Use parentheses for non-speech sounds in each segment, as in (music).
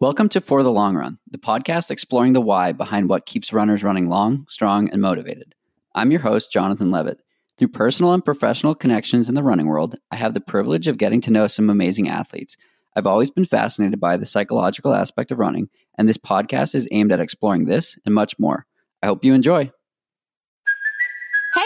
Welcome to For the Long Run, the podcast exploring the why behind what keeps runners running long, strong, and motivated. I'm your host, Jonathan Levitt. Through personal and professional connections in the running world, I have the privilege of getting to know some amazing athletes. I've always been fascinated by the psychological aspect of running, and this podcast is aimed at exploring this and much more. I hope you enjoy.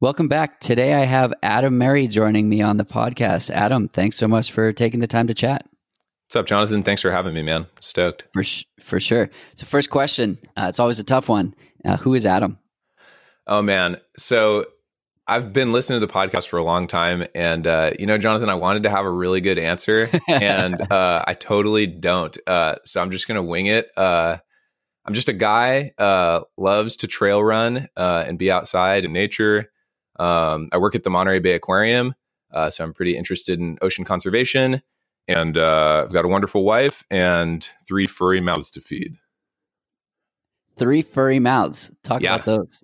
Welcome back. Today I have Adam Merry joining me on the podcast. Adam, thanks so much for taking the time to chat. What's up, Jonathan? Thanks for having me, man. Stoked. For, sh- for sure. So, first question uh, it's always a tough one. Uh, who is Adam? Oh, man. So, I've been listening to the podcast for a long time. And, uh, you know, Jonathan, I wanted to have a really good answer, (laughs) and uh, I totally don't. Uh, so, I'm just going to wing it. Uh, I'm just a guy, loves to trail run and be outside in nature. Um, I work at the Monterey Bay Aquarium, uh, so I'm pretty interested in ocean conservation. And uh, I've got a wonderful wife and three furry mouths to feed. Three furry mouths. Talk yeah. about those.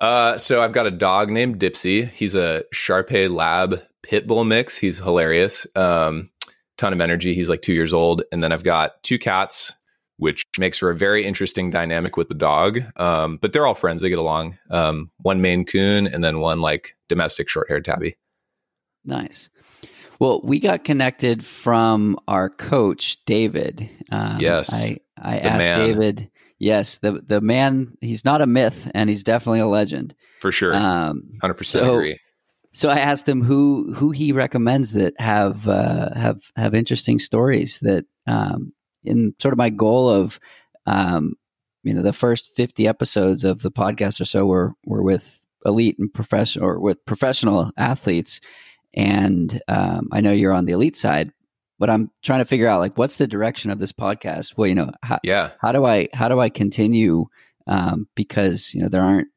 Uh, so I've got a dog named Dipsy. He's a Shar Pei Lab pit bull mix. He's hilarious. Um, ton of energy. He's like two years old. And then I've got two cats which makes for a very interesting dynamic with the dog. Um, but they're all friends; they get along. Um, one Maine Coon and then one like domestic short-haired tabby. Nice. Well, we got connected from our coach David. Um, yes, I I asked man. David. Yes, the the man. He's not a myth, and he's definitely a legend for sure. Um, Hundred percent so, agree. So I asked him who who he recommends that have uh, have have interesting stories that um, in sort of my goal of um, you know the first 50 episodes of the podcast or so were were with elite and professional or with professional athletes. And um, i know you're on the elite side but i'm trying to figure out like what's the direction of this podcast? Well you know how, yeah. how do i how do i continue um, because you know there aren't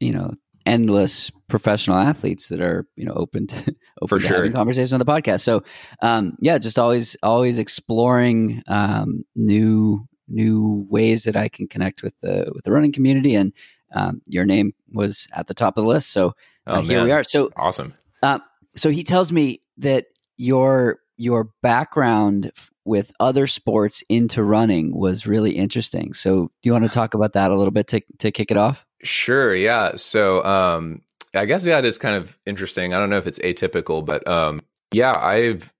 you know endless professional athletes that are you know open to (laughs) open For to sure. having conversations on the podcast. So um, yeah, just always always exploring um, new new ways that I can connect with the with the running community. And um, your name was at the top of the list, so uh, oh, here we are. So awesome. Uh, so he tells me that your your background with other sports into running was really interesting. So do you want to talk about that a little bit to to kick it off? Sure. Yeah. So, um, I guess that is kind of interesting. I don't know if it's atypical, but um, yeah, I've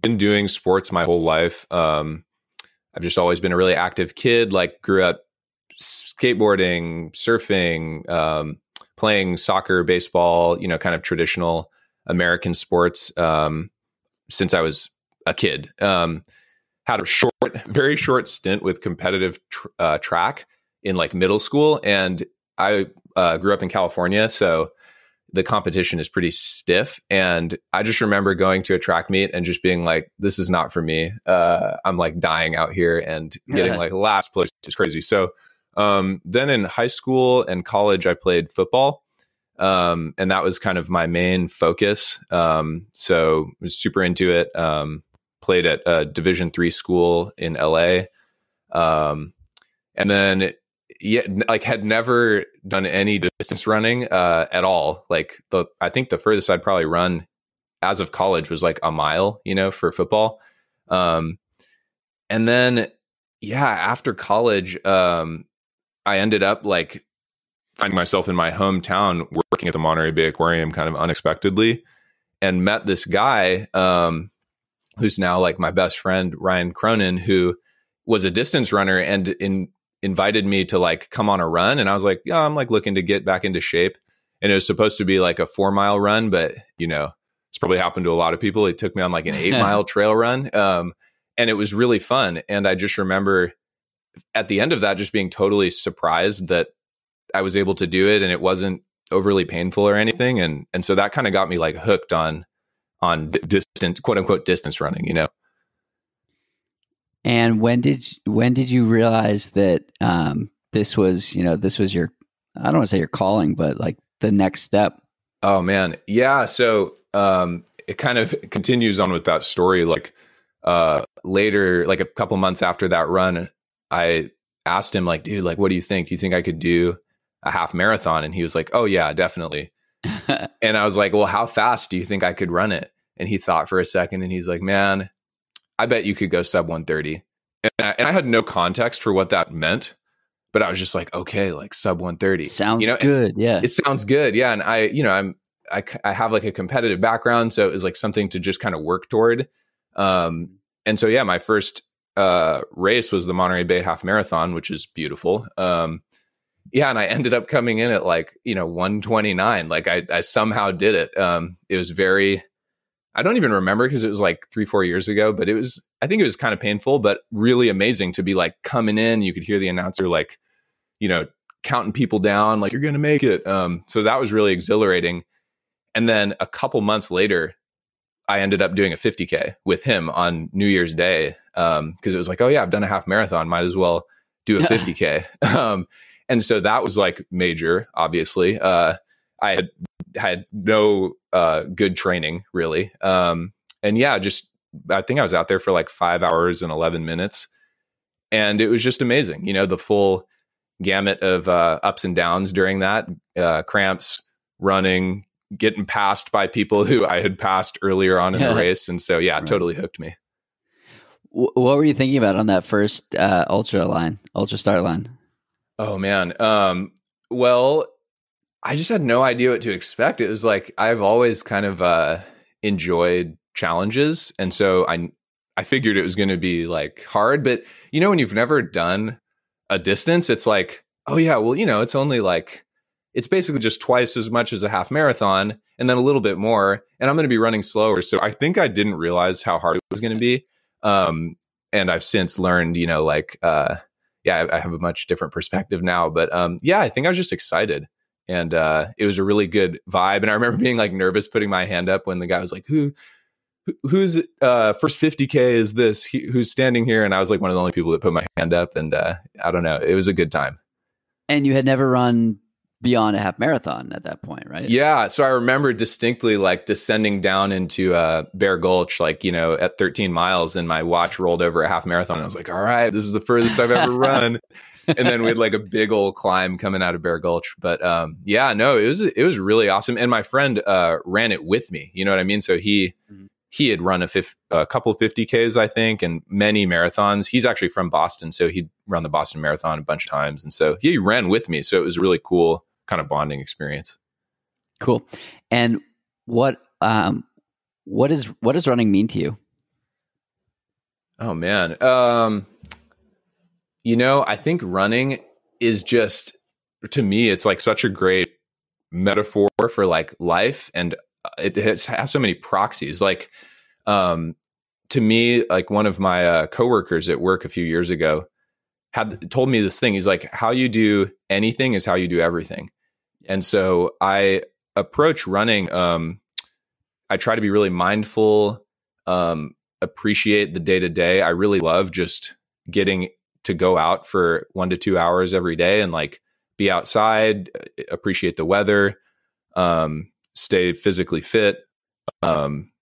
been doing sports my whole life. Um, I've just always been a really active kid. Like, grew up skateboarding, surfing, um, playing soccer, baseball. You know, kind of traditional American sports um, since I was a kid. Um, had a short, very short stint with competitive tr- uh, track in like middle school, and I uh, grew up in California, so the competition is pretty stiff. And I just remember going to a track meet and just being like, "This is not for me. Uh, I'm like dying out here and getting like last place is crazy." So um, then in high school and college, I played football. Um, and that was kind of my main focus. Um, so was super into it. Um, played at a Division three school in LA, um, and then yeah, like had never done any distance running uh, at all. Like the, I think the furthest I'd probably run as of college was like a mile, you know, for football. Um, and then, yeah, after college, um, I ended up like finding myself in my hometown working at the Monterey Bay Aquarium kind of unexpectedly and met this guy, um, who's now like my best friend, Ryan Cronin, who was a distance runner and in invited me to like come on a run and I was like, yeah, I'm like looking to get back into shape. And it was supposed to be like a four mile run, but you know, it's probably happened to a lot of people. It took me on like an eight (laughs) mile trail run. Um, and it was really fun. And I just remember at the end of that, just being totally surprised that I was able to do it. And it wasn't overly painful or anything, and and so that kind of got me like hooked on on distant quote unquote distance running. You know. And when did when did you realize that um, this was you know this was your I don't want to say your calling, but like the next step? Oh man, yeah. So um, it kind of continues on with that story. Like uh, later, like a couple months after that run, I asked him like, dude, like, what do you think? Do you think I could do a half marathon? And he was like, oh yeah, definitely. (laughs) and I was like, well, how fast do you think I could run it? And he thought for a second, and he's like, man, I bet you could go sub 130. And I, and I had no context for what that meant, but I was just like, okay, like sub 130 sounds you know, good. Yeah, it sounds good. Yeah, and I, you know, I'm I, I have like a competitive background, so it was like something to just kind of work toward. Um, and so yeah, my first uh, race was the Monterey Bay Half Marathon, which is beautiful. Um, yeah, and I ended up coming in at like you know 129. Like I, I somehow did it. Um, it was very. I don't even remember because it was like three, four years ago, but it was, I think it was kind of painful, but really amazing to be like coming in. You could hear the announcer like, you know, counting people down, like, you're going to make it. Um, so that was really exhilarating. And then a couple months later, I ended up doing a 50K with him on New Year's Day because um, it was like, oh, yeah, I've done a half marathon. Might as well do a (laughs) 50K. (laughs) um, and so that was like major, obviously. Uh, I had had no uh, good training, really. Um, and yeah, just I think I was out there for like five hours and 11 minutes. And it was just amazing. You know, the full gamut of uh, ups and downs during that uh, cramps, running, getting passed by people (laughs) who I had passed earlier on in the (laughs) race, and so yeah, right. totally hooked me. what were you thinking about on that first uh, ultra line, ultra start line? Oh man, um, well, I just had no idea what to expect. It was like I've always kind of uh, enjoyed challenges, and so I I figured it was going to be like hard. But you know, when you've never done a distance, it's like, oh yeah, well, you know, it's only like it's basically just twice as much as a half marathon and then a little bit more and i'm going to be running slower so i think i didn't realize how hard it was going to be um, and i've since learned you know like uh, yeah I, I, have a much different perspective now but um, yeah i think i was just excited. And uh, it was a really good vibe. And i remember being like nervous putting my hand up when the guy was like who who's uh, first 50k is this? He, who's standing here? And i was like one of the only people that put my hand up. And uh, i don't know. It was a good time. And you had never run beyond a half marathon at that point, right? Yeah. So I remember distinctly like descending down into uh, Bear Gulch, like, you know, at 13 miles, and my watch rolled over a half marathon. I was like, all right, this is the furthest I've ever (laughs) run. and then we had like a big old climb coming out of Bear Gulch. But um, yeah, no, it was it was really awesome. And my friend uh, ran it with me. You know what I mean? So he mm-hmm. he had run a, fif- a couple 50ks, I think, and many marathons. He's actually from Boston, so he'd run the Boston Marathon a bunch of times, and so he ran with me. So it was really cool kind of bonding experience. Cool. And what um what is what does running mean to you? Oh man. Um you know, I think running is just to me it's like such a great metaphor for like life and it has, has so many proxies like um to me like one of my uh, coworkers at work a few years ago had told me this thing he's like how you do anything is how you do everything and so I approach running. Um, I try to be really mindful, um, appreciate the day to day. I really love just getting to go out for one to two hours every day and like be outside, uh, appreciate the weather, um, stay physically fit, um,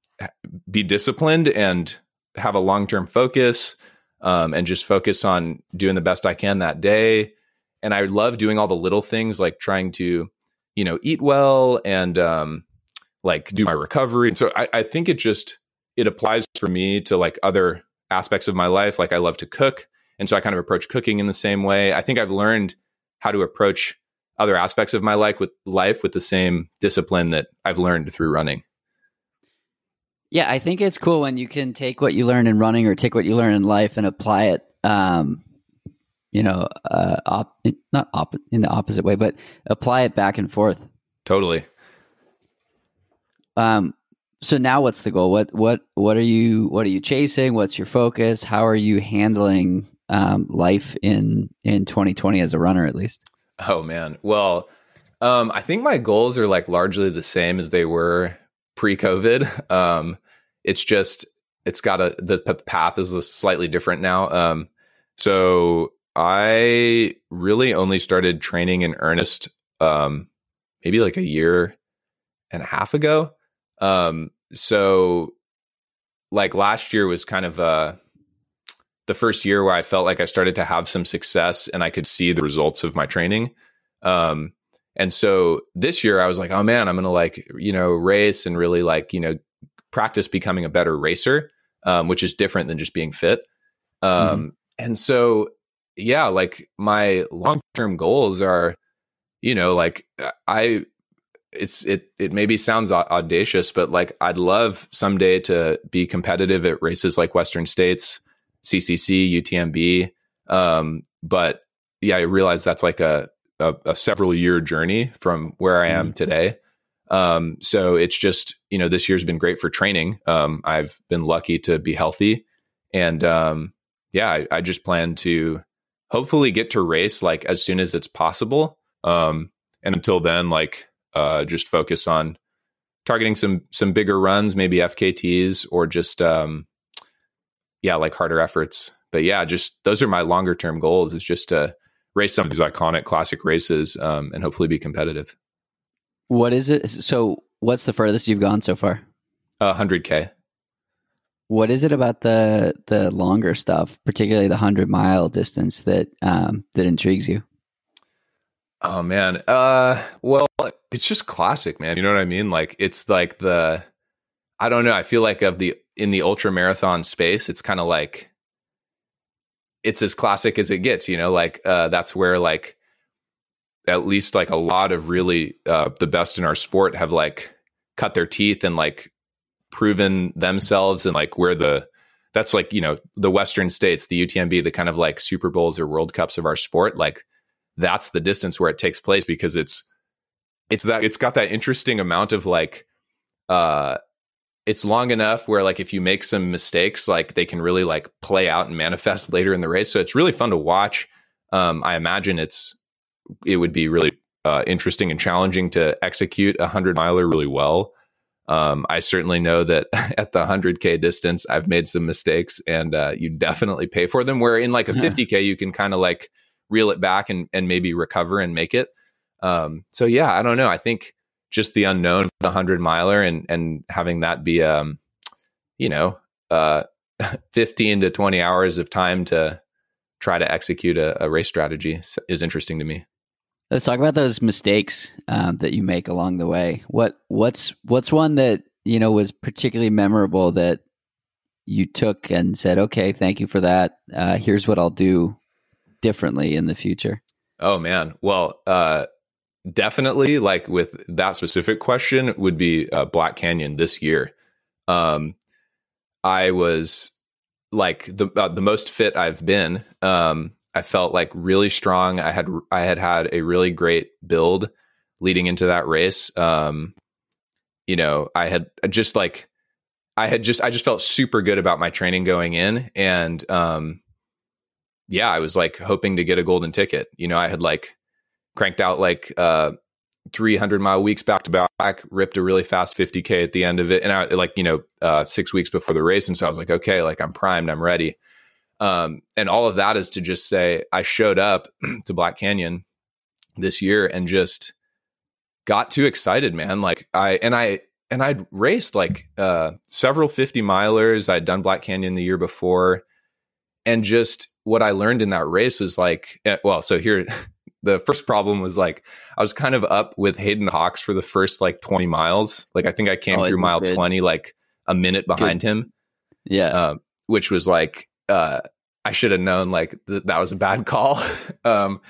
be disciplined, and have a long term focus, um, and just focus on doing the best I can that day. And I love doing all the little things like trying to you know, eat well and um, like do my recovery. And so I, I think it just it applies for me to like other aspects of my life. Like I love to cook. And so I kind of approach cooking in the same way. I think I've learned how to approach other aspects of my life with life with the same discipline that I've learned through running. Yeah, I think it's cool when you can take what you learn in running or take what you learn in life and apply it um, you know, uh, op- not op- in the opposite way, but apply it back and forth. Totally. Um. So now, what's the goal? What what what are you what are you chasing? What's your focus? How are you handling um, life in in 2020 as a runner, at least? Oh man, well, Um, I think my goals are like largely the same as they were pre-COVID. Um, it's just it's got a the path is slightly different now. Um, so I really only started training in earnest um, maybe like a year and a half ago. Um, so like last year was kind of uh the first year where I felt like I started to have some success and I could see the results of my training. Um, and so this year I was like, oh man, I'm going to like, you know, race and really like, you know, practice becoming a better racer, um, which is different than just being fit. Um, mm-hmm. And so, yeah, like my long term goals are, you know, like I, it's it it maybe sounds audacious, but like I'd love someday to be competitive at races like Western States, CCC, UTMB. Um, but yeah, I realize that's like a a, a several year journey from where I am mm-hmm. today. Um, so it's just, you know, this year's been great for training. Um, I've been lucky to be healthy. And um, yeah, I, I, just plan to hopefully get to race like as soon as it's possible. Um, and until then, like uh, just focus on targeting some some bigger runs, maybe FKTs or just um, yeah, like harder efforts. But yeah, just those are my longer term goals. Is just to race some of these iconic classic races um, and hopefully be competitive. What is it? So, what's the furthest you've gone so far? hundred uh, k. What is it about the the longer stuff, particularly the hundred mile distance, that um, that intrigues you? Oh man, uh, well, it's just classic, man. You know what I mean? Like it's like the, I don't know. I feel like of the in the ultra marathon space, it's kind of like it's as classic as it gets, you know, like uh, that's where like at least like a lot of really uh, the best in our sport have like cut their teeth and like proven themselves and like where the that's like you know the western states the utmb the kind of like super bowls or world cups of our sport like that's the distance where it takes place because it's it's that it's got that interesting amount of like uh it's long enough where like if you make some mistakes like they can really like play out and manifest (laughs) later in the race. So it's really fun to watch. Um i imagine it's it would be really uh, interesting and challenging to execute a 100 miler really well um, I certainly know that (laughs) at the 100K distance, I've made some mistakes and uh, you definitely pay for them. Where in like a 50K, you can kind of like reel it back and, and maybe recover and make it. Um, so, yeah, I don't know. I think just the unknown, the hundred miler, and and having that be um, you know, uh, (laughs) fifteen to twenty hours of time to try to execute a, a race strategy is interesting to me. Let's talk about those mistakes um, that you make along the way. What what's what's one that you know was particularly memorable that you took and said, "Okay, thank you for that. Uh, here's what I'll do differently in the future." Oh man, well, uh, definitely like with that specific question would be uh, Black Canyon this year. Um, I was like the uh, the most fit I've been. Um, I felt like really strong. I had I had had a really great build leading into that race. Um, you know, I had just like I had just I just felt super good about my training going in, and um, yeah, I was like hoping to get a golden ticket. You know, I had like cranked out like uh 300 mile weeks back to back ripped a really fast 50k at the end of it and i like you know uh 6 weeks before the race and so i was like okay like i'm primed i'm ready um and all of that is to just say i showed up (clears throat) to black canyon this year and just got too excited man like i and i and i'd raced like uh several 50 milers i'd done black canyon the year before and just what i learned in that race was like eh, well so here (laughs) the first problem was like I was kind of up with Hayden Hawks for the first like 20 miles. Like I think I came oh, through mile good. 20 like a minute behind good. him. Yeah. Uh, which was like uh, I should have known like th- that was a bad call. (laughs) um,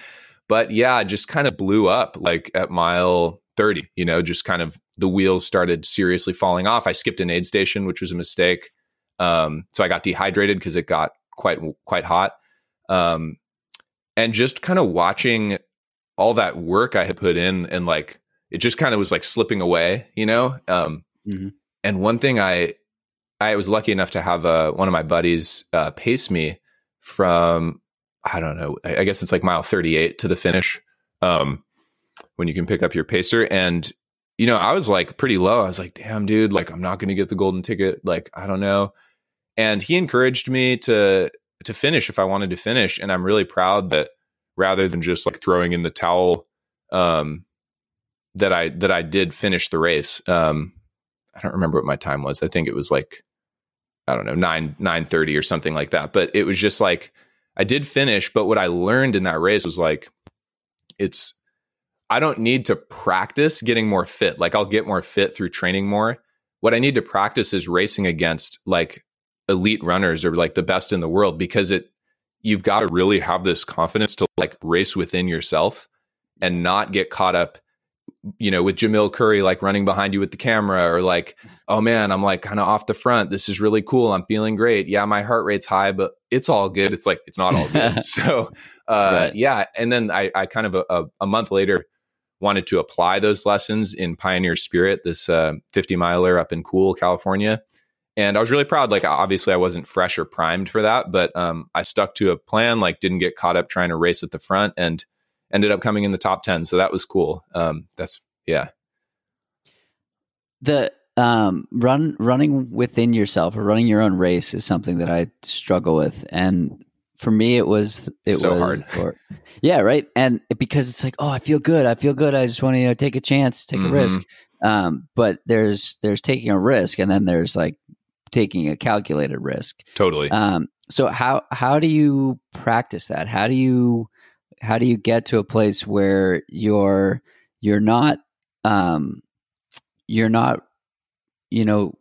but yeah, just kind of blew up like at mile 30, you know, just kind of the wheels started seriously falling off. I skipped an aid station, which was a mistake. Um, so I got dehydrated because it got quite quite hot. Um, and just kind of watching all that work I had put in and like it just kind of was like slipping away, you know? Um, mm-hmm. and one thing I, I was lucky enough to have uh, one of my buddies uh, pace me from, I don't know, I guess it's like mile 38 to the finish. Um, when you can pick up your pacer. And you know, I was like pretty low. I was like, damn, dude, like I'm not going to get the golden ticket. Like I don't know. And he encouraged me to to finish if I wanted to finish, and I'm really proud that rather than just like throwing in the towel, um, that I that I did finish the race. Um, I don't remember what my time was. I think it was like I don't know nine nine thirty or something like that. But it was just like I did finish. But what I learned in that race was like it's I don't need to practice getting more fit. Like I'll get more fit through training more. What I need to practice is racing against like elite runners or like the best in the world because it you've got to really have this confidence to like race within yourself and not get caught up you know with Jamil Coury like running behind you with the camera or like oh man I'm like kind of off the front this is really cool I'm feeling great yeah my heart rate's high but it's all good it's like it's not all good (laughs) so uh right. yeah and then I I kind of a, a month later wanted to apply those lessons in Pioneer Spirit, this uh, 50 miler up in Cool, California. And I was really proud. Like, obviously, I wasn't fresh or primed for that, but um, I stuck to a plan, like, didn't get caught up trying to race at the front and ended up coming in the top 10. So that was cool. Um, that's, yeah. The um, run running within yourself or running your own race is something that I struggle with. And for me it was it so was hard. or, yeah right? And because it's like oh i feel good. I feel good. I just want to you know, take a chance take mm-hmm. a risk. Um, but there's there's taking a risk and then there's like taking a calculated risk. Totally. Um, so how how do you practice that? How do you how do you get to a place where you're you're not um you're not you know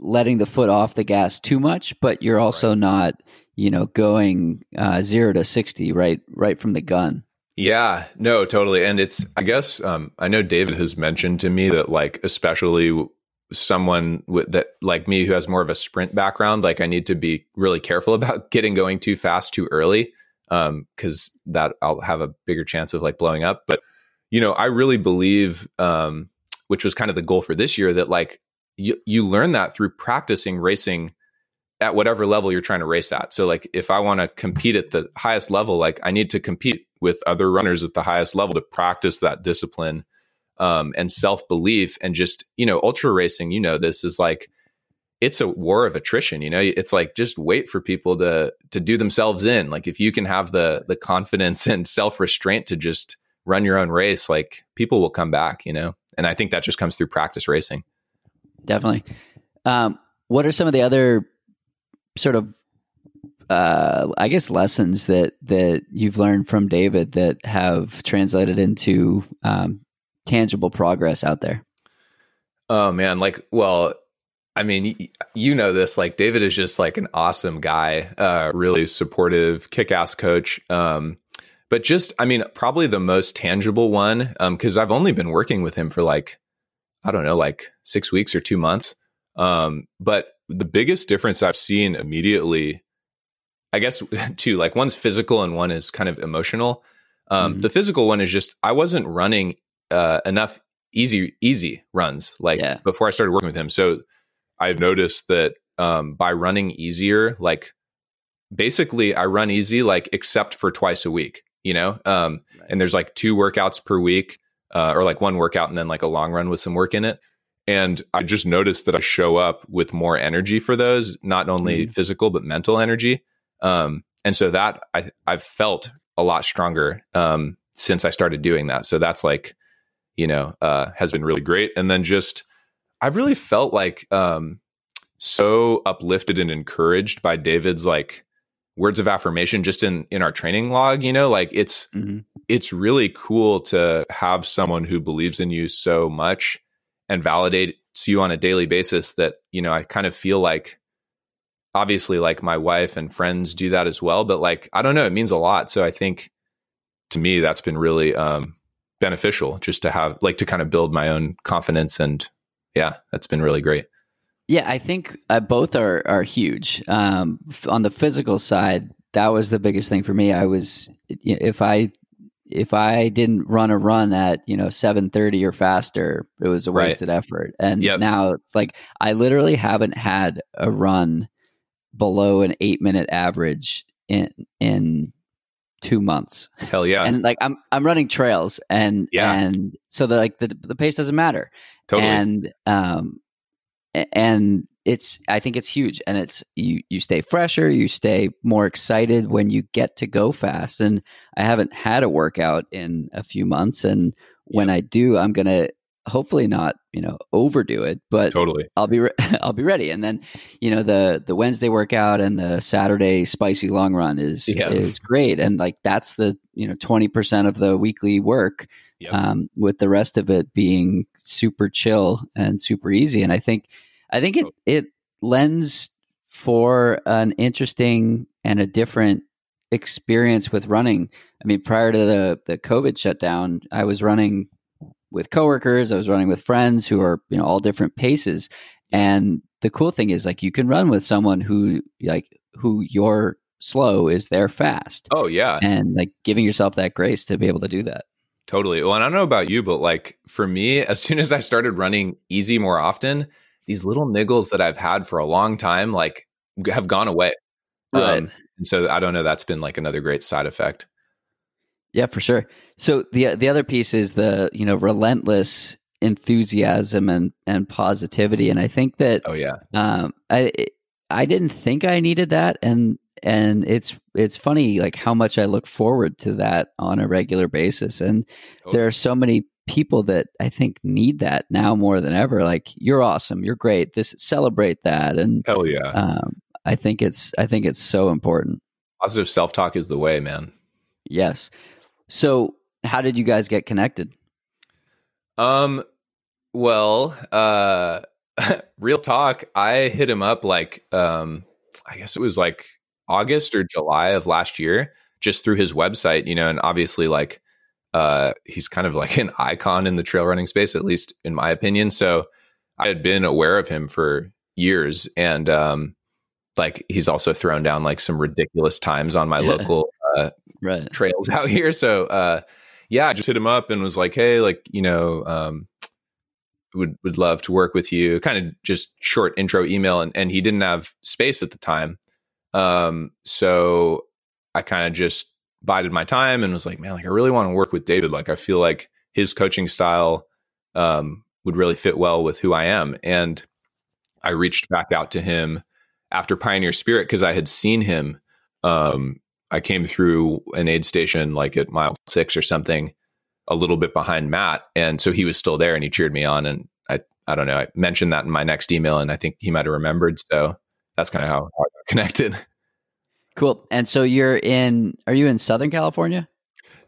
letting the foot off the gas too much but you're also right. not you know, going uh, zero to sixty right right from the gun. Yeah, no, totally. And it's I guess um, I know David has mentioned to me that like especially someone with that like me who has more of a sprint background, like I need to be really careful (laughs) about getting going too fast too early um because that I'll have a bigger chance of like blowing up. But you know, I really believe um which was kind of the goal for this year that like you you learn that through practicing racing at whatever level you're trying to race at. So like if I want to compete at the highest level, like I need to compete with other runners at the highest level to practice that discipline um, and self belief and just you know ultra racing. You know this is like it's a war of attrition. You know it's like just wait for people to to do themselves in. Like if you can have the the confidence (laughs) and self restraint to just run your own race, like people will come back. You know, and I think that just comes through practice racing. Definitely. Um, what are some of the other sort of uh, I guess lessons that that you've learned from David that have translated into um, tangible progress out there? Oh man, like well, I mean, you know this. Like David is just like an awesome guy, uh, really supportive, kick-ass coach. Um, but just, I mean, probably the most tangible one because um, I've only been working with him for like I don't know, like six weeks or two months. Um, but the biggest difference I've seen immediately, I guess, (laughs) two like one's physical and one is kind of emotional. Um, mm-hmm. The physical one is just I wasn't running uh, enough easy easy runs like yeah. before I started working with him. So I've noticed that um, by running easier, like basically I run easy like except for twice a week, you know. Um, right. And there's like two workouts per week, uh, or like one workout and then like a long run with some work in it. And I just noticed that I show up with more energy for those, not only mm. physical, but mental energy. Um, and so that I, I've felt a lot stronger um, since I started doing that. So that's like, you know, uh, has been really great. And then just, I've really felt like um, so uplifted and encouraged by David's like words of affirmation just in in our training log you know? Like it's mm-hmm. it's really cool to have someone who believes in you so much and validates you on a daily basis that you know i kind of feel like obviously like my wife and friends do that as well but like i don't know it means a lot. So i think to me that's been really um beneficial just to have like to kind of build my own confidence and yeah that's been really great yeah i think uh, both are are huge um on the physical side that was the biggest thing for me i was if i if I didn't run a run at you know seven thirty or faster, it was a wasted right. effort. And yep. now it's like I literally haven't had a run below an eight minute average in in two months. Hell yeah. And like I'm I'm running trails and Yeah. and so the like the the pace doesn't matter. totally. And um and it's I think it's huge and it's you you stay fresher, you stay more excited when you get to go fast. And I haven't had a workout in a few months and when I do I'm going to hopefully not, you know, overdo it, but totally. I'll be re- (laughs) I'll be ready. And then, you know, the the Wednesday workout and the Saturday spicy long run is Yeah. is great. And like that's the you know twenty percent of the weekly work, Yep. um, with the rest of it being super chill and super easy. And I think I think it it lends for an interesting and a different experience with running. I mean, prior to the the COVID shutdown, I was running with coworkers, I was running with friends who are, you know, all different paces. And the cool thing is like you can run with someone who like who you're slow is their fast. Oh yeah. And like giving yourself that grace to be able to do that. Totally. Well, and I don't know about you, but like for me, (laughs) as soon as I started running easy more often, these little niggles that I've had for a long time, like have gone away. Right. Um, and so I don't know. That's been like another great side effect. Yeah, for sure. So the the other piece is the, you know, relentless enthusiasm and and positivity and I think that Oh yeah. um i i didn't think i needed that and and it's it's funny like how much i look forward to that on a regular basis and there are so many people that i think need that now more than ever like you're awesome you're great this celebrate that and Hell yeah. um i think it's i think it's so important Positive self talk is the way, man. yes so how did you guys get connected Um, well, uh, (laughs) real talk. I hit him up like, um, I guess it was like August or July of last year, just through his website, you know, and obviously like, uh, he's kind of like an icon in the trail running space, at least in my opinion. So I had been aware of him for years and, um, like he's also thrown down like some ridiculous times on my Yeah. local uh, right trails out here. So uh yeah, I just hit him up and was like, hey, like, you know, um would would love to work with you. Kind of just short intro email and, and he didn't have space at the time. Um so I kind of just bided my time and was like, man, like I really want to work with David. Like I feel like his coaching style um would really fit well with who I am. And I reached back out to him after Pioneer Spirit because I had seen him um I came through an aid station like at mile six or something, a little bit behind Matt, and so he was still there and he cheered me on. And I, I don't know, I mentioned that in my next email, and I think he might have remembered. So that's kind of how, how connected. cool and so you're in are you in southern california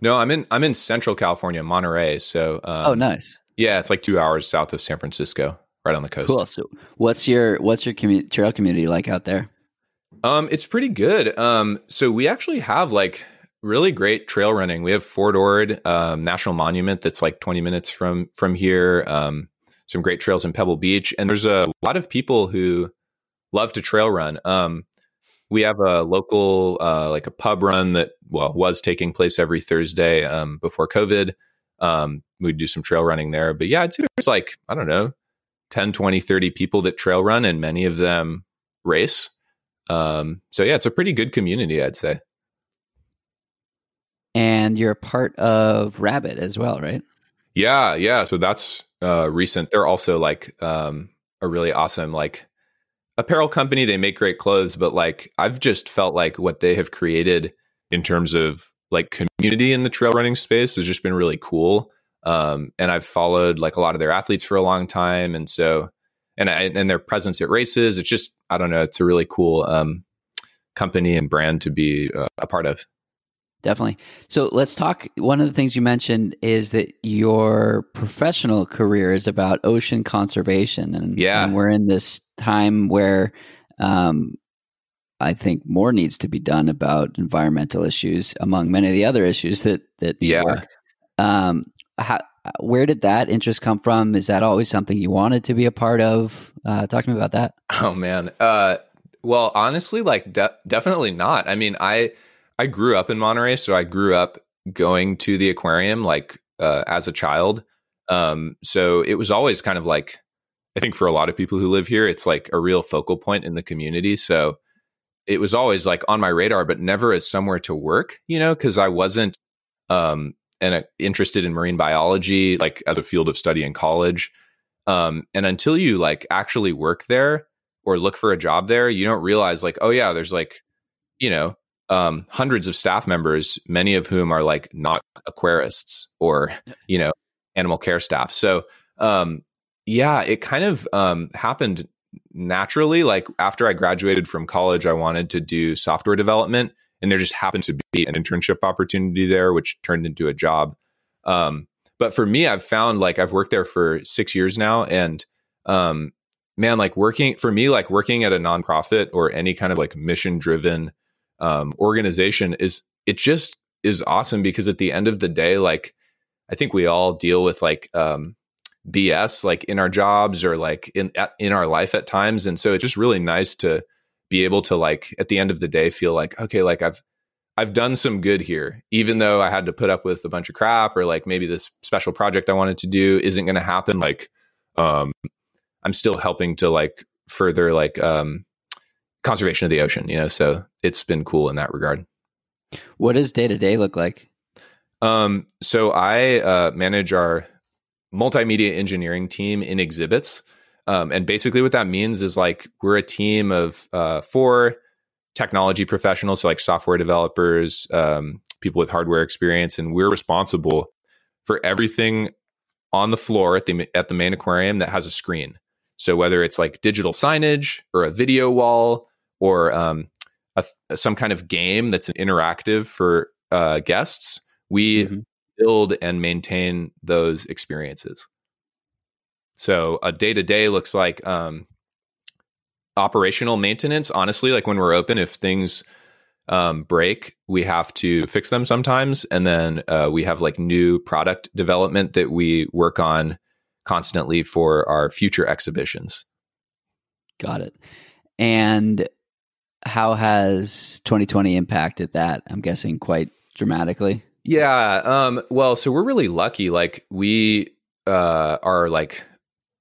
No, I'm in I'm in Central California, Monterey. So um, oh nice yeah, it's like two hours south of San Francisco, right on the coast. cool so what's your what's your commu- trail community like out there Um, it's pretty good. Um, so we actually have like really great trail running. We have Fort Ord um, National Monument that's like 20 minutes from from here. Um, some great trails in Pebble Beach, and there's a lot of people who love to trail run. Um, we have a local uh, like a pub run that well was taking place every Thursday um, before COVID. Um, we'd do some trail running there, but yeah, I'd say there's like I don't know 10, 20, 30 people that trail run, and many of them race. Um, so yeah, it's a pretty good community, I'd say. and you're a part of rabbit as well right Yeah, yeah. So that's uh recent. They're also like um a really awesome like apparel company. They make great clothes, but like I've just felt like what they have created in terms of like community in the trail running space has just been really cool. Um and I've followed like a lot of their athletes for a long time and so and I, and their presence at races, it's just I don't know, it's a really cool um company and brand to be uh, a part of. Definitely. So let's talk. One of the things you mentioned is that your professional career is about ocean conservation, and, Yeah. and we're in this time where um, I think more needs to be done about environmental issues, among many of the other issues that that Yeah. work. Um, how, where did that interest come from? Is that always something you wanted to be a part of? Uh, talk to me about that. Oh man. Uh well, honestly like de- definitely not. I mean, I I grew up in Monterey, so I grew up going to the aquarium like uh as a child. Um so it was always kind of like I think for a lot of people who live here, it's like a real focal point in the community. So it was always like on my radar, but never as somewhere to work, you know, because I wasn't um, and uh, interested in marine biology, like as a field of study in college. Um, and until you like actually work there or look for a job there, you don't realize like, oh yeah, there's like, you know, um, hundreds of staff members, many of whom are like not aquarists or you know animal care staff. So um, yeah, it kind of um, happened naturally. Like after I graduated from college, I wanted to do software development, and there just happened to be an internship opportunity there, which turned into a job. Um, but for me, I've found like I've worked there for six years now, and um, man, like working for me, like working at a nonprofit or any kind of like mission driven um, organization is it just is awesome because at the end of the day, like I think we all deal with like um, BS like in our jobs or like in in our life at times, and so it's just really nice to be able to like at the end of the day feel like okay, like I've I've done some good here, even though I had to put up with a bunch of crap or like maybe this special project I wanted to do isn't going to happen. Like, um, I'm still helping to like further like um, conservation of the ocean, you know. So it's been cool in that regard. What does day to day look like? Um, so I uh, manage our multimedia engineering team in exhibits. Um, and basically, what that means is like we're a team of uh, four technology professionals, so like software developers, um, people with hardware experience, and we're responsible for everything on the floor at the at the main aquarium that has a screen. So whether it's like digital signage or a video wall or um, a, some kind of game that's interactive for uh, guests, we mm-hmm. build and maintain those experiences. So a day to day looks like um, operational maintenance. Honestly, like when we're open, if things um, break, we have to fix them sometimes, and then uh, we have like new product development that we work on constantly for our future exhibitions. Got it. And how has 2020 impacted that? I'm guessing quite dramatically. Yeah. Um, well, so we're really lucky. Like we uh, are like,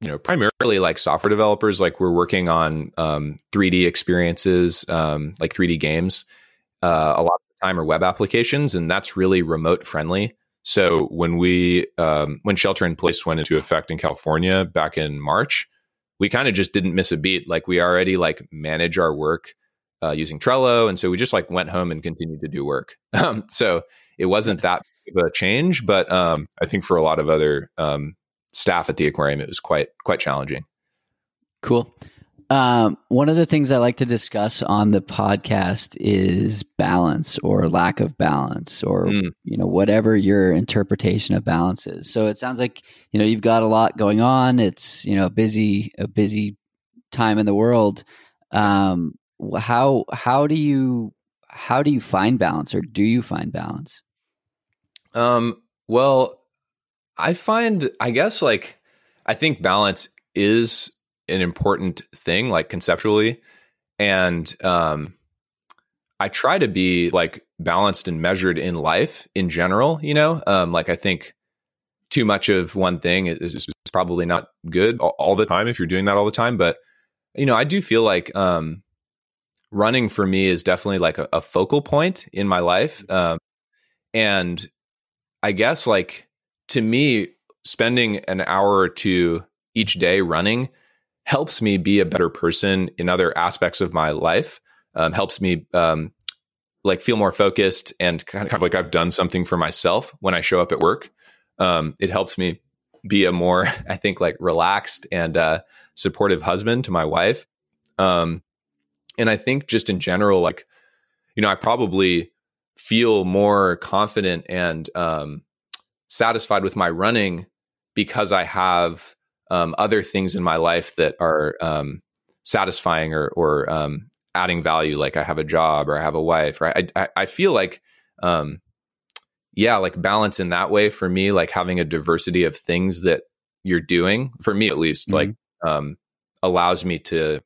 you know, primarily like software developers. Like we're working on um, 3D experiences, um, like 3D games. Uh, a lot of the time are web applications, and that's really remote friendly. So when we um, when shelter in place went into effect in California back in March, we kind of just didn't miss a beat. Like we already like manage our work uh, using Trello, and so we just like went home and continued to do work. (laughs) Um, so it wasn't that big of a change, but um, I think for a lot of other um, staff at the aquarium, it was quite quite challenging. Cool. Um, one of the things I like to discuss on the podcast is balance or lack of balance, or mm. you know whatever your interpretation of balance is. So it sounds like you know you've got a lot going on. It's you know busy a busy time in the world. Um, how how do you how do you find balance or do you find balance? Um well i find i guess like i think balance is an important thing like conceptually and um i try to be like balanced and measured in life in general you know? Um like i think too much of one thing is, is probably not good all, all the time if you're doing that all the time but you know i do feel like um running for me is definitely like a, a focal point in my life. Um, and I guess like to me, spending an hour or two each day running helps me be a better person in other aspects of my life. Um, helps me um, like feel more focused and kind of like I've done something for myself when I show up at work. Um, it helps me be a more, (laughs) I think, like relaxed and uh, supportive husband to my wife. Um, and I think just in general, like, you know, I probably feel more confident and um, satisfied with my running because I have um, other things in my life that are um, satisfying or, or um, adding value. Like I have a job or I have a wife, right? I, I, I feel like, um, yeah, like balance in that way for me, like having a diversity of things that you're doing for me, at least, mm-hmm. like, um, allows me to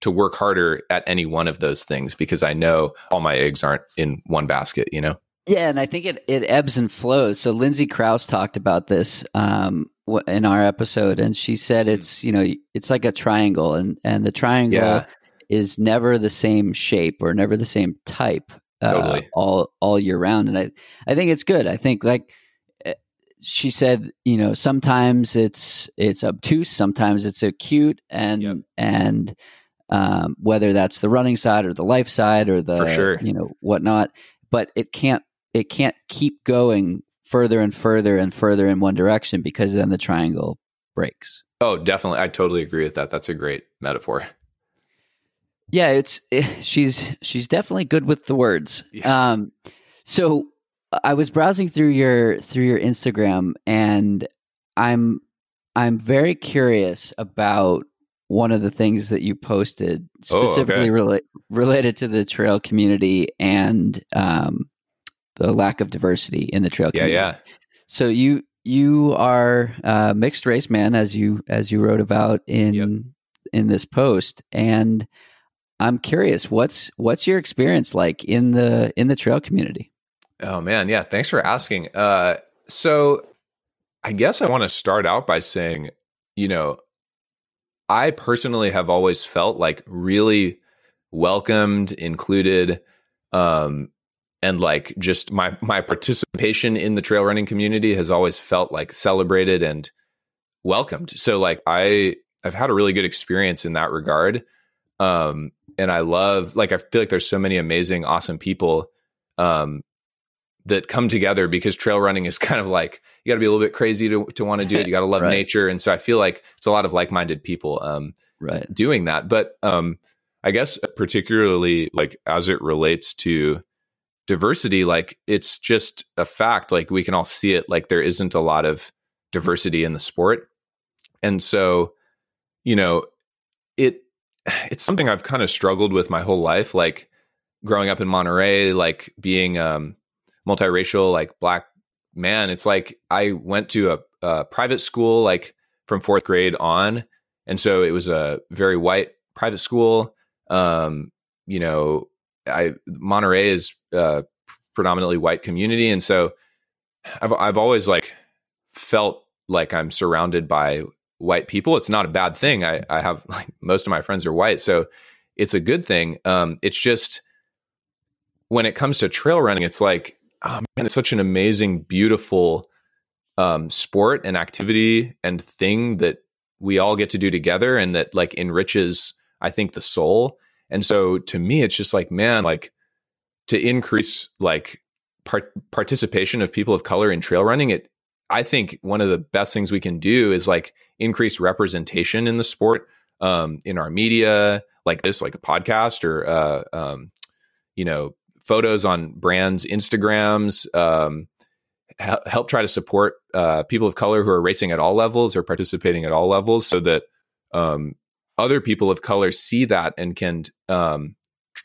to work harder at any one of those things because I know all my eggs aren't in one basket, you know? Yeah, and I think it, it ebbs and flows. So Lindsay Crouse talked about this um, in our episode, and she said hmm. it's you know it's like a triangle, and and the triangle yeah. is never the same shape or never the same type uh, Totally. all all year round and i i think it's good i think like eh, she said you know sometimes it's it's obtuse sometimes it's acute and Yep. and um, whether that's the running side or the life side or the sure. you know whatnot but it can't it can't keep going further and further and further in one direction because then the triangle breaks Oh, definitely. I totally agree with that. That's a great metaphor. Yeah, it's eh, she's she's definitely good with the words. Yeah. Um, so I was browsing through your through your Instagram, and I'm I'm very curious about one of the things that you posted Oh, okay. specifically rela- related to the trail community and um, the lack of diversity in the trail Yeah, community. yeah. So you you are a mixed race man, as you as you wrote about in Yep. in this post, and I'm curious what's what's your experience like in the in the trail community? Oh man, yeah. Thanks for asking. Uh, so I guess I want to start out by saying, you know, I personally have always felt like really welcomed, included, um, and like just my my participation in the trail running community has always felt like celebrated and welcomed. So like I I've had a really good experience in that regard. Um, and I love like I feel like there's so many amazing, awesome people um that come together because trail running is (laughs) kind of like you got to be a little bit crazy to to want to do it. You got to love (laughs) Right. nature, and so I feel like it's a lot of like minded people um, Right. doing that. But um, I guess particularly like as it relates to diversity, like it's just a fact. Like we can all see it. Like there isn't a lot of diversity in the sport, and so you know it. (sighs) It's something I've kind of struggled with my whole life. Like growing up in Monterey, like being um, multiracial, like black man. It's like I went to a, a private school, like from fourth grade on, and so it was a very white private school. Um, you know, I Monterey is predominantly white community, and so I've I've always like felt like I'm surrounded by white people. It's not a bad thing. I I have (laughs) like most of my friends are white, so it's a good thing. Um, it's just when it comes to trail running, it's like, oh man, it's such an amazing, beautiful um, sport and activity and thing that we all get to do together and that like enriches, I think, the soul. And so to me, it's just like, man, like to increase like part- participation of people of color in trail running, it, I think one of the best things we can do is like increase representation in the sport, um, in our media, like this, like a podcast or, uh, um, you know, photos on brands' Instagrams. Um, help try to support uh, people of color who are racing at all levels or participating at all levels, so that um, other people of color see that and can um,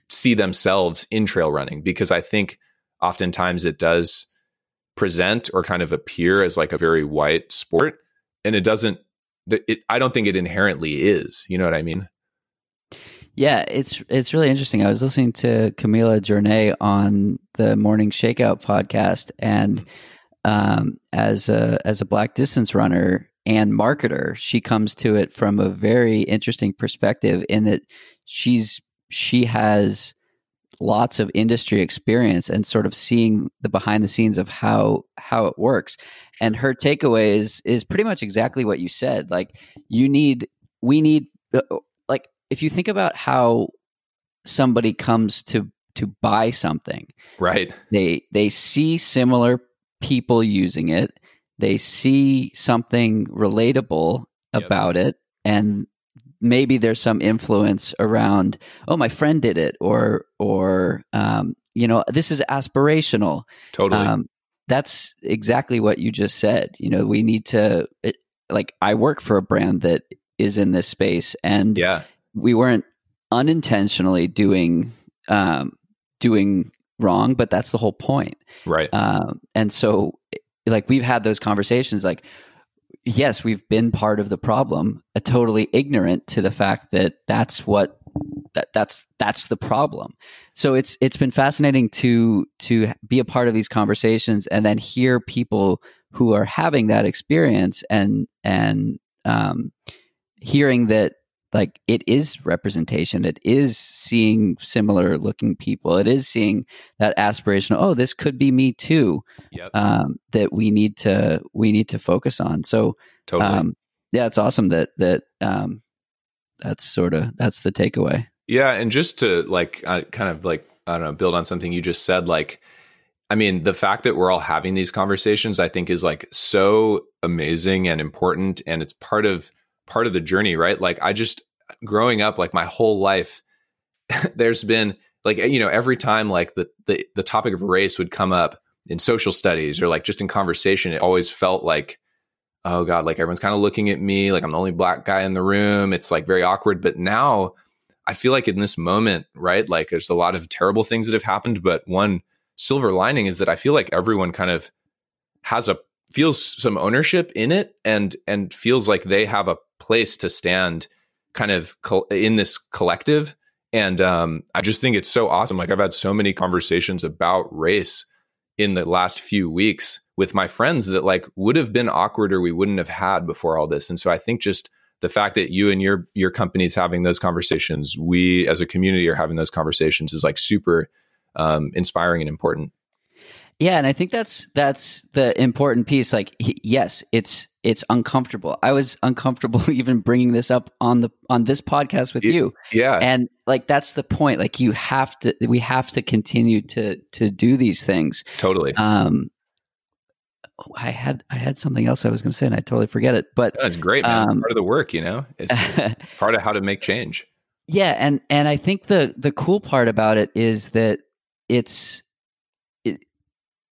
see themselves in trail running. Because I think oftentimes it does present or kind of appear as like a very white sport, and it doesn't. It, I don't think it inherently is. You know what I mean? Yeah, it's it's really interesting. I was listening to Camila Journey on the Morning Shakeout podcast, and um, as a as a black distance runner and marketer, she comes to it from a very interesting perspective in that she's she has lots of industry experience and sort of seeing the behind the scenes of how how it works. And her takeaway is is pretty much exactly what you said. Like you need we need uh, if you think about how somebody comes to to buy something Right. they they see similar people using it they see something relatable Yep. about it and maybe there's some influence around oh my friend did it or or um, you know this is aspirational Totally. um, that's exactly what you just said you know we need to it, like i work for a brand that is in this space and yeah. We weren't unintentionally doing um, doing wrong, but that's the whole point. Right. Um, and so, like we've had those conversations. Like, yes, we've been part of the problem, uh, totally ignorant to the fact that that's what that that's that's the problem. So it's it's been fascinating to to be a part of these conversations and then hear people who are having that experience and and um, hearing that like it is representation it is seeing similar looking people it is seeing that aspirational oh this could be me too Yep. um, that we need to we need to focus on so totally. um, yeah it's awesome that that um, that's sort of that's the takeaway Yeah, and just to like uh, kind of like I don't know, build on something you just said like I mean, the fact that we're all having these conversations I think is like so amazing and important and it's part of part of the journey, right? Like I just growing up like my whole life (laughs) there's been like eh, you know every time like the the the topic of race would come up in social studies or like just in conversation it always felt like oh god like everyone's kind of looking at me like I'm the only black guy in the room it's like very awkward but now I feel like in this moment, right? Like there's a lot of terrible things that have happened, but one silver lining is that I feel like everyone kind of has a feels some ownership in it and and feels like they have a place to stand kind of col- in this collective and um I just think it's so awesome like I've had so many conversations about race in the last few weeks with my friends that like would have been awkward or we wouldn't have had before all this and so I think just the fact that you and your your company's having those conversations, we as a community are having those conversations is like super um, inspiring and important. Yeah, and I think that's that's the important piece. Like, yes, it's it's uncomfortable. I was uncomfortable (laughs) even bringing this up on the on this podcast with It- you, Yeah, and like that's the point. Like, you have to, we have to continue to to do these things. totally. Um, I had I had something else I was going to say, and I totally forget it. But That's great, man. Um, part of the work, you know. It's (laughs) part of how to make change. Yeah, and and I think the the cool part about it is that it's it,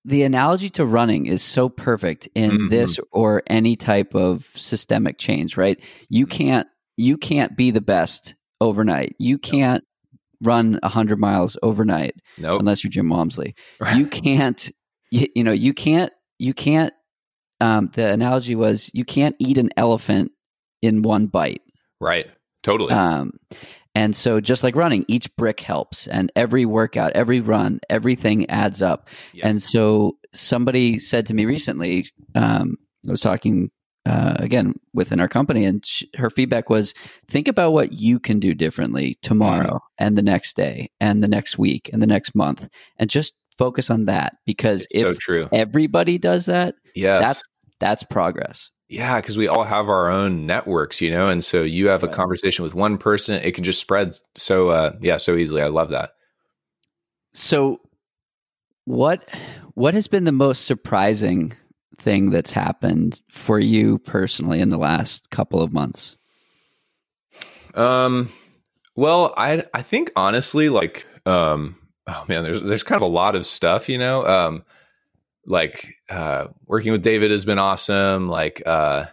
the analogy to running is so perfect in Mhm. this or any type of systemic change, right? You Mhm. can't you can't be the best overnight. You can't run 100 miles overnight Nope. unless you're Jim Walmsley. (laughs) You can't you, you know, you can't you can't um the analogy was you can't eat an elephant in one bite. right. Totally. Um, and so, just like running, each brick helps, and every workout, every run, everything adds up. Yeah. And so, somebody said to me recently, um, I was talking uh, again within our company, and sh- her feedback was think about what you can do differently tomorrow, and the next day, and the next week, and the next month, and just focus on that. Because it's so if true. everybody does that, Yes. that's that's progress. Yeah, because we all have our own networks, you know, and so you have a conversation with one person, it can just spread so uh yeah, so easily. I love that. So what what has been the most surprising thing that's happened for you personally in the last couple of months? Um well, I I think honestly like um oh man, there's there's kind of a lot of stuff, you know. Um like uh working with David has been awesome. Like uh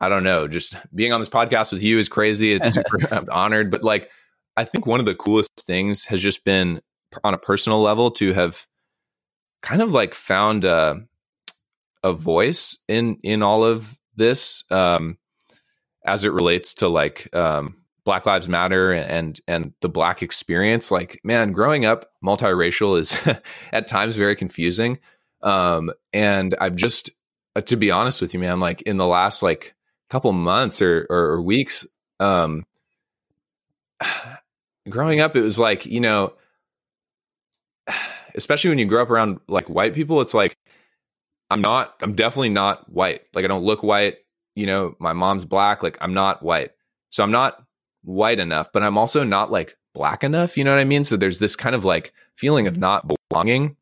I don't know, just being on this podcast with you is crazy. It's (laughs) super I'm honored, but like I think one of the coolest things has just been on a personal level to have kind of like found a a voice in in all of this um as it relates to like um Black Lives Matter and and the black experience like man growing up multiracial is (laughs) at times very confusing um and I've just uh, to be honest with you man like in the last like couple months or or, or weeks um (sighs) growing up it was like you know (sighs) especially when you grow up around like white people it's like i'm not i'm definitely not white. Like i don't look white. You know my mom's black. Like i'm not white. So i'm not white enough but i'm also not like black enough you know what i mean? So there's this kind of like feeling of not belonging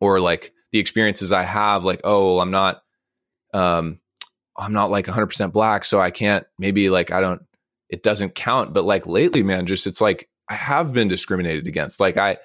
or like the experiences i have like oh i'm not um i'm not like 100% black so i can't maybe like i don't it doesn't count but like lately man just it's like i have been discriminated against. Like i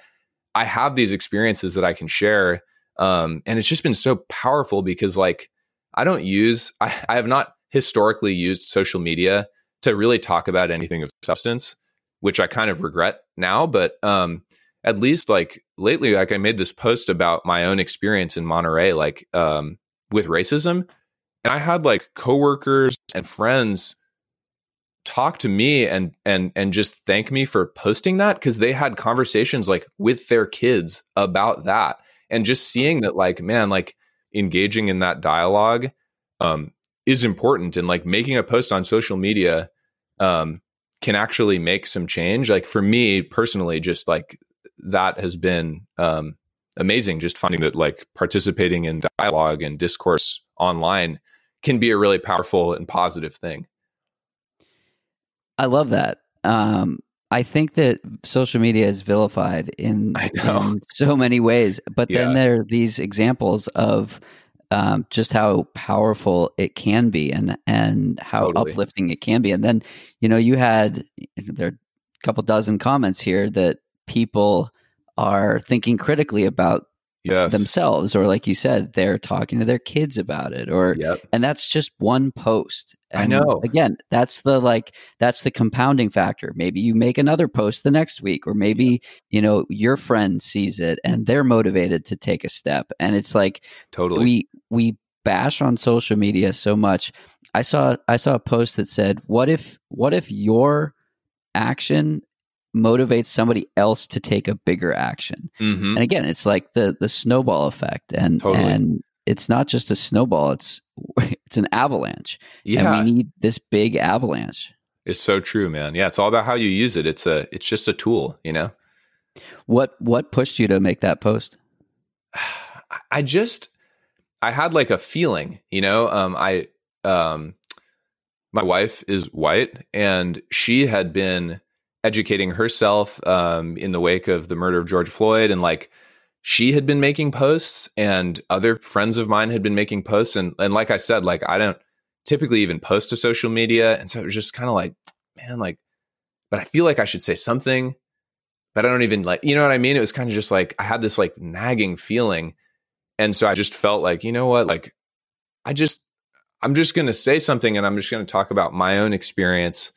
i have these experiences that i can share um and it's just been so powerful because like i don't use (laughs) i, I have not historically used social media to really talk about anything of substance which i kind of regret now but um at least like lately like i made this post about my own experience in monterey like um with racism and i had like coworkers and friends talk to me and and and just thank me for posting that because they had conversations like with their kids about that and just seeing that like man like engaging in that dialogue um is important and like making a post on social media um can actually make some change. Like for me personally, just like that has been um, amazing. Just finding that like participating in dialogue and discourse online can be a really powerful and positive thing. I love that. Um, I think that social media is vilified in, (laughs) in so many ways, but yeah. then there are these examples of um, just how powerful it can be and and how totally. uplifting it can be. And then you know you had there are a couple dozen comments here that people are thinking critically about yes. themselves or like you said they're talking to their kids about it or yep. and that's just one post and i know again that's the like that's the compounding factor maybe you make another post the next week or maybe yep. you know your friend sees it and they're motivated to take a step and it's like totally we we bash on social media so much i saw i saw a post that said what if what if your action motivates somebody else to take a bigger action. Mm-hmm. And again, it's like the the snowball effect, and totally. and it's not just a snowball; it's (laughs) it's an avalanche. Yeah, and we need this big avalanche. It's so true, man. Yeah, it's all about how you use it. It's a it's just a tool, you know. What what pushed you to make that post? (sighs) I just I had like a feeling, you know. Um, I um, my wife is white, and she had been educating herself um, in the wake of the murder of George Floyd. And like she had been making posts and other friends of mine had been making posts. And, and like I said, like I don't typically even post to social media. And so it was just kind of like, man, like, but I feel like I should say something, but I don't even like, you know what I mean? It was kind of just like I had this like nagging feeling. And so I just felt like, you know what? Like, I just, I'm just going to say something and I'm just going to talk about my own experience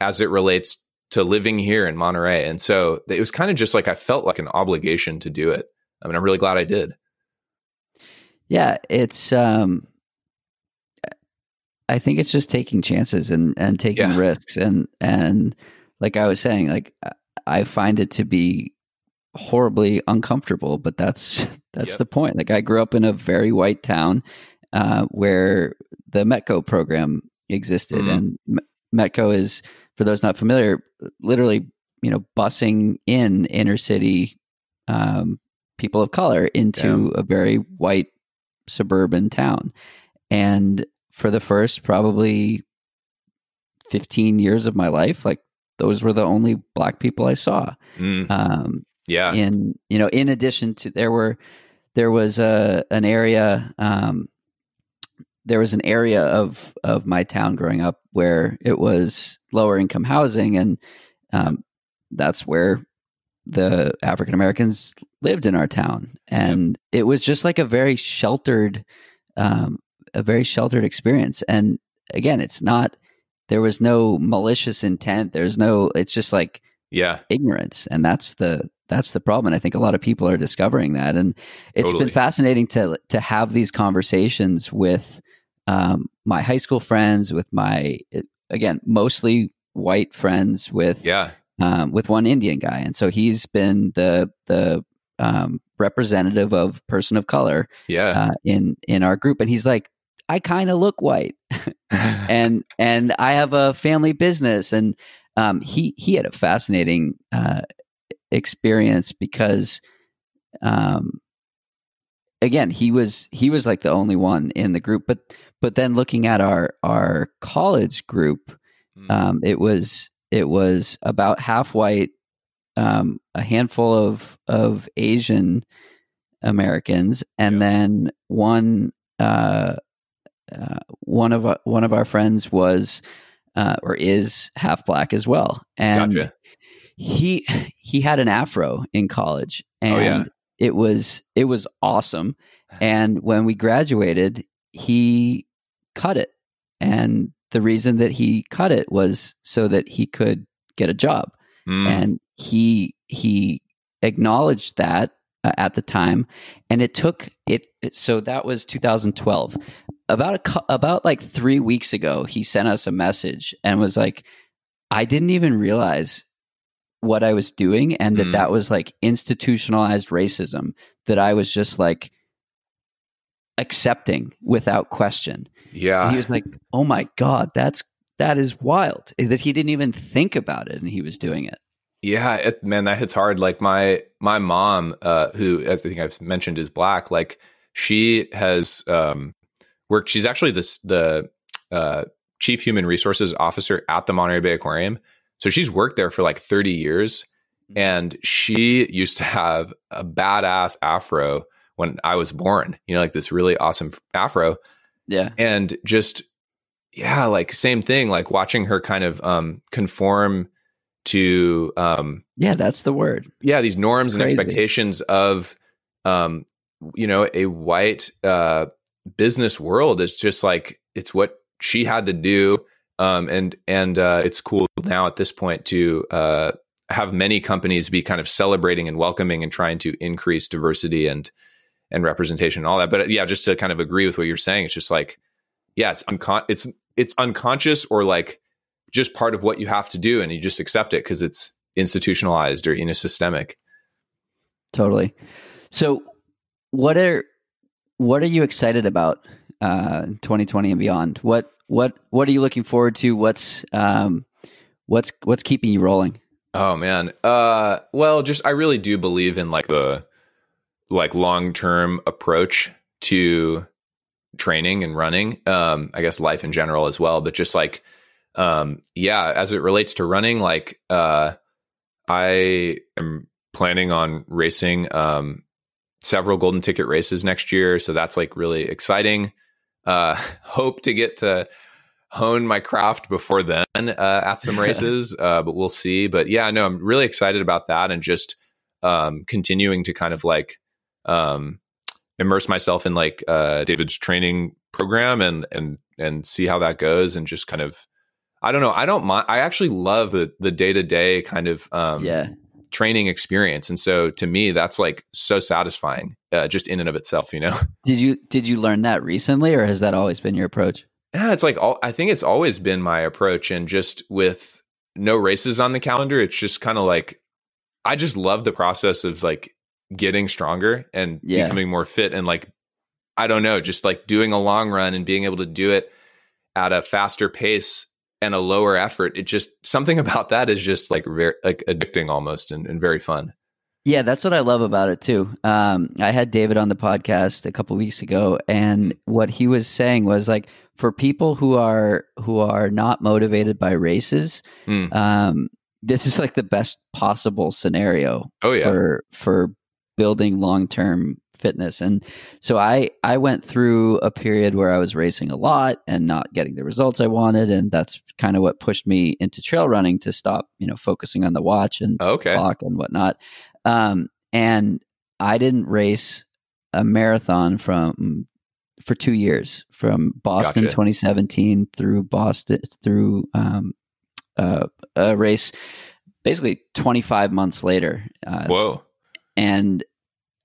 as it relates to living here in Monterey. And so it was kind of just like I felt like an obligation to do it. I mean, I'm really glad I did. Yeah, it's um I think it's just taking chances and and taking yeah. risks and and like I was saying, like I find it to be horribly uncomfortable, but that's (laughs) that's yep. the point. Like I grew up in a very white town uh, where the Metco program existed, mm-hmm. and Metco is for those not familiar, literally, you know, busing in inner city um, people of color into yeah. a very white suburban town. And for the first probably 15 years of my life, like those were the only black people I saw. Mm. Um, yeah. And, you know, in addition to, there were, there was a, an area, um, there was an area of of my town growing up where it was lower income housing, and um, that's where the African Americans lived in our town, and yep. it was just like a very sheltered, um, a very sheltered experience. And again, it's not there was no malicious intent. There's no. It's just like yeah, ignorance, and that's the that's the problem. And I think a lot of people are discovering that, and it's totally. been fascinating to to have these conversations with um, my high school friends, with my again mostly white friends, with yeah, um, with one Indian guy, and so he's been the the um, representative of person of color, yeah, uh, in in our group, and he's like, I kind of look white, (laughs) (laughs) and and I have a family business, and um, he he had a fascinating uh, experience because um, again he was he was like the only one in the group but but then looking at our our college group, mm. um, it was it was about half white, um, a handful of of Asian Americans, and then one uh, uh, one of uh, one of our friends was uh, or is half black as well, and gotcha. he he had an afro in college, and oh, yeah. It was it was awesome. And when we graduated, he cut it. And the reason that he cut it was so that he could get a job. Mm. And he he acknowledged that uh, at the time and it took it so that was 2012 about a about like 3 weeks ago he sent us a message and was like I didn't even realize what I was doing and that mm. that was like institutionalized racism that I was just like accepting without question. Yeah. And he was like, "Oh my god, that's that is wild that he didn't even think about it and he was doing it. Yeah, it, man, that hits hard. Like my my mom, uh, who I think I've mentioned is black. Like she has um, worked. She's actually this the uh, chief human resources officer at the Monterey Bay Aquarium. So she's worked there for like thirty years, mm-hmm. and she used to have a badass afro when I was born. You know, like this really awesome afro. Yeah, and just yeah, like same thing. Like watching her kind of um, conform to um yeah that's the word yeah these norms and expectations of um you know a white uh business world is just like it's what she had to do um and and uh it's cool now at this point to uh have many companies be kind of celebrating and welcoming and trying to increase diversity and and representation and all that. But yeah just to kind of agree with what you're saying it's just like yeah it's uncon it's it's unconscious or like just part of what you have to do and you just accept it because it's institutionalized or you know systemic. Totally. So what are what are you excited about uh 2020 and beyond? What what what are you looking forward to? What's um what's what's keeping you rolling? Oh man. Uh well just i really do believe in like the like long-term approach to training and running um i guess life in general as well. But just like um, yeah, as it relates to running, like uh, I am planning on racing um, several golden ticket races next year, so that's like really exciting. Uh, (laughs) hope to get to hone my craft before then uh, at some (laughs) races, uh, but we'll see. But yeah, no, I'm really excited about that and just um, continuing to kind of like um, immerse myself in like uh, David's training program and and and see how that goes and just kind of I don't know. I don't mind. I actually love the the day to day kind of um, yeah training experience, and so to me, that's like so satisfying, uh, just in and of itself. You know. (laughs) Did you did you learn that recently, or has that always been your approach? Yeah, it's like all, I think it's always been my approach, and just with no races on the calendar, it's just kind of like I just love the process of like getting stronger and yeah. becoming more fit, and like I don't know, just like doing a long run and being able to do it at a faster pace and a lower effort. It just something (laughs) about that is just like very like addicting almost and, and very fun. Yeah, that's what I love about it too. Um, I had David on the podcast a couple weeks ago, and what he was saying was like for people who are who are not motivated by races, mm. um, this is like the best possible scenario. Oh yeah, for for building long term fitness. And so I I went through a period where I was racing a lot and not getting the results I wanted, and that's kind of what pushed me into trail running to stop, you know, focusing on the watch and okay. clock and whatnot. Um, and I didn't race a marathon from for two years from Boston gotcha. 2017 through Boston through um, uh, a race basically 25 months later. Uh, Whoa. And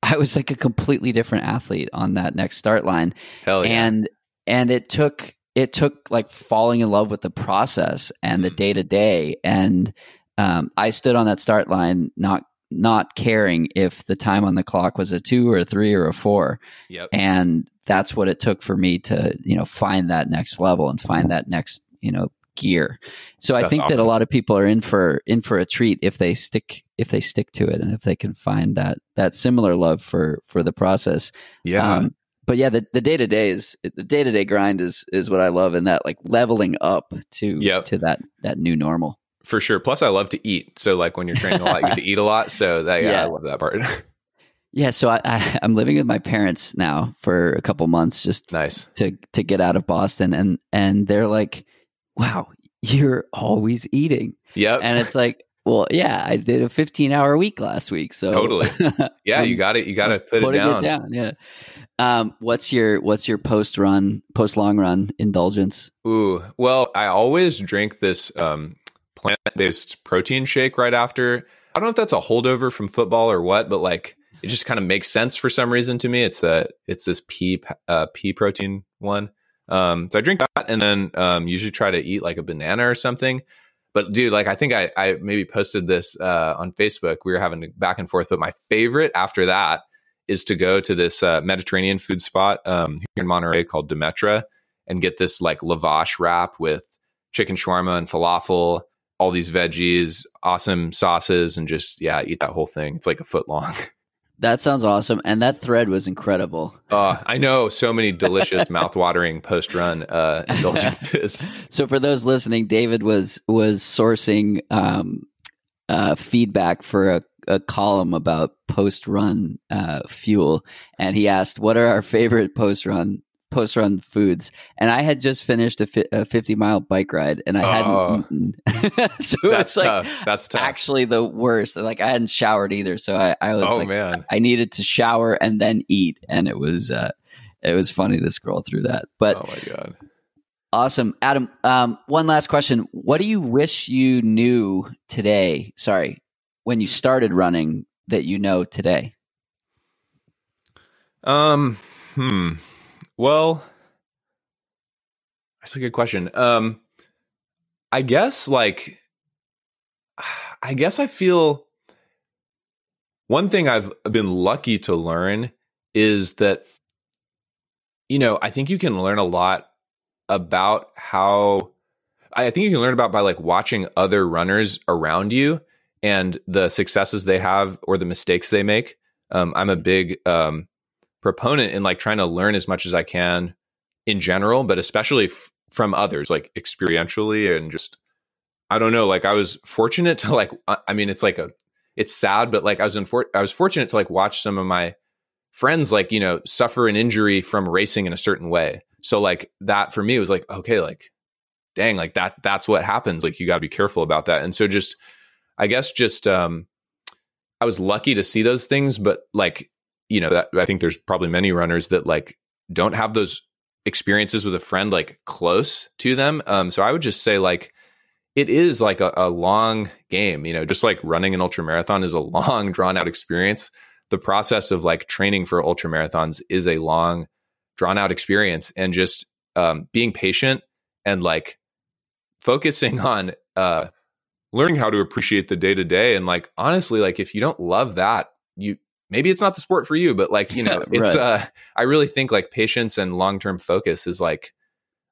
I was like a completely different athlete on that next start line. Hell yeah. And and it took it took like falling in love with the process and the day to day. And um, I stood on that start line not not caring if the time on the clock was a two or a three or a four. Yep. And that's what it took for me to, you know, find that next level and find that next, you know, gear. So I think awesome. that a lot of people are in for in for a treat if they stick if they stick to it and if they can find that that similar love for for the process. Yeah. Um, but yeah, the the day to day is the day to day grind is is what I love, and that like leveling up to yep. to that that new normal for sure. Plus, I love to eat, so like when you're training a lot, you get to (laughs) eat a lot. So that yeah, yeah. I love that part. (laughs) yeah, so I, I am living with my parents now for a couple months, just nice to to get out of Boston, and and they're like, wow, you're always eating. Yep. And it's like, well, yeah, I did a 15 hour week last week. So totally. (laughs) Yeah. you got it. You got to put it down. it down. Yeah. Um, what's your, what's your post run, post long run indulgence? Ooh, well, I always drink this, um, plant based protein shake right after. I don't know if that's a holdover from football or what, but like it just kind of makes sense for some reason to me. It's a, it's this pea, uh, pea protein one. Um, so I drink that and then um, usually try to eat like a banana or something. But dude, like I think I, I maybe posted this uh, on Facebook. We were having back and forth, but my favorite after that is to go to this uh, Mediterranean food spot um, here in Monterey called Demetra and get this like lavash wrap with chicken shawarma and falafel, all these veggies, awesome sauces, and just yeah, eat that whole thing. It's like a foot long. (laughs) That sounds awesome, and that thread was incredible. Uh, I know so many delicious, (laughs) mouthwatering post-run uh, (laughs) indulgences. So for those listening, David was was sourcing um, uh, feedback for a, a column about post-run uh, fuel, and he asked, "What are our favorite post-run post run foods, and I had just finished a, fi- a 50 mile bike ride and I Oh. hadn't eaten. (laughs) so it's like tough. That's tough. actually the worst. Like I hadn't showered either. So I, I was oh like, man. I needed to shower and then eat. And it was, uh, it was funny to scroll through that. But oh my god. awesome. Adam, um, one last question. What do you wish you knew today? Sorry, when you started running that you know today? Um. Hmm. Well, that's a good question. Um, I guess like, I guess I feel one thing I've been lucky to learn is that, you know, I think you can learn a lot about how. I think you can learn about by like watching other runners around you and the successes they have or the mistakes they make. Um, I'm a big um, proponent in like trying to learn as much as I can in general, but especially f- from others, like experientially and just I don't know. Like I was fortunate (laughs) to like I mean, it's like a it's sad, but like I was in for- I was fortunate to like watch some of my friends like you know suffer an injury from racing in a certain way. So like that for me was like okay, like dang, like that that's what happens. Like you got to be careful about that. And so just I guess just um I was lucky to see those things, but like you know that I think there's probably many runners that like don't have those experiences with a friend like close to them. Um, so I would just say like it is like a, a long game, you know, just like running an ultra marathon is a (laughs) long drawn out experience. The process of like training for ultra marathons is a long drawn out experience and just um, being patient and like focusing (laughs) on uh, learning how to appreciate the day to day and like honestly like if you don't love that you maybe it's not the sport for you but like you know (laughs) it's Right. uh i really think like patience and long-term focus is like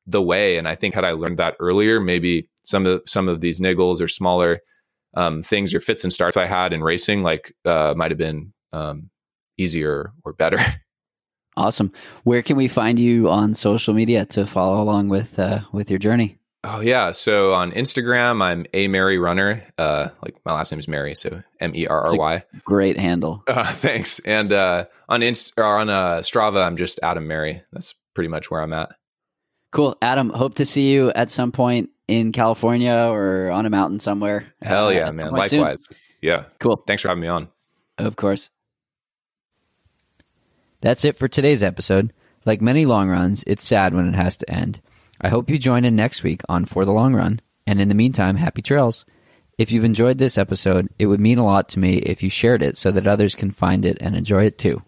the way and i think had i learned that earlier maybe some of some of these niggles or smaller um things or fits and starts i had in racing like uh might have been um easier or better (laughs) Awesome. Where can we find you on social media to follow along with uh, with your journey? Oh yeah. So on Instagram, I'm a Merry Runner. Uh, like my last name is Merry, so M E R R Y. Great handle. Uh, (laughs) thanks. And uh, on Inst- or on uh, Strava, I'm just Adam Merry. That's pretty much where I'm at. Cool, Adam. Hope to see you at some point in California or on a mountain somewhere. Hell uh, yeah, at some man. point soon. Likewise. Yeah. Cool. Thanks for having me on. Of course. That's it for today's episode. Like many long runs, it's sad when it has to end. I hope you join in next week on For the Long Run. And in the meantime, happy trails. If you've enjoyed this episode, it would mean a lot to me if you shared it so that others can find it and enjoy it too.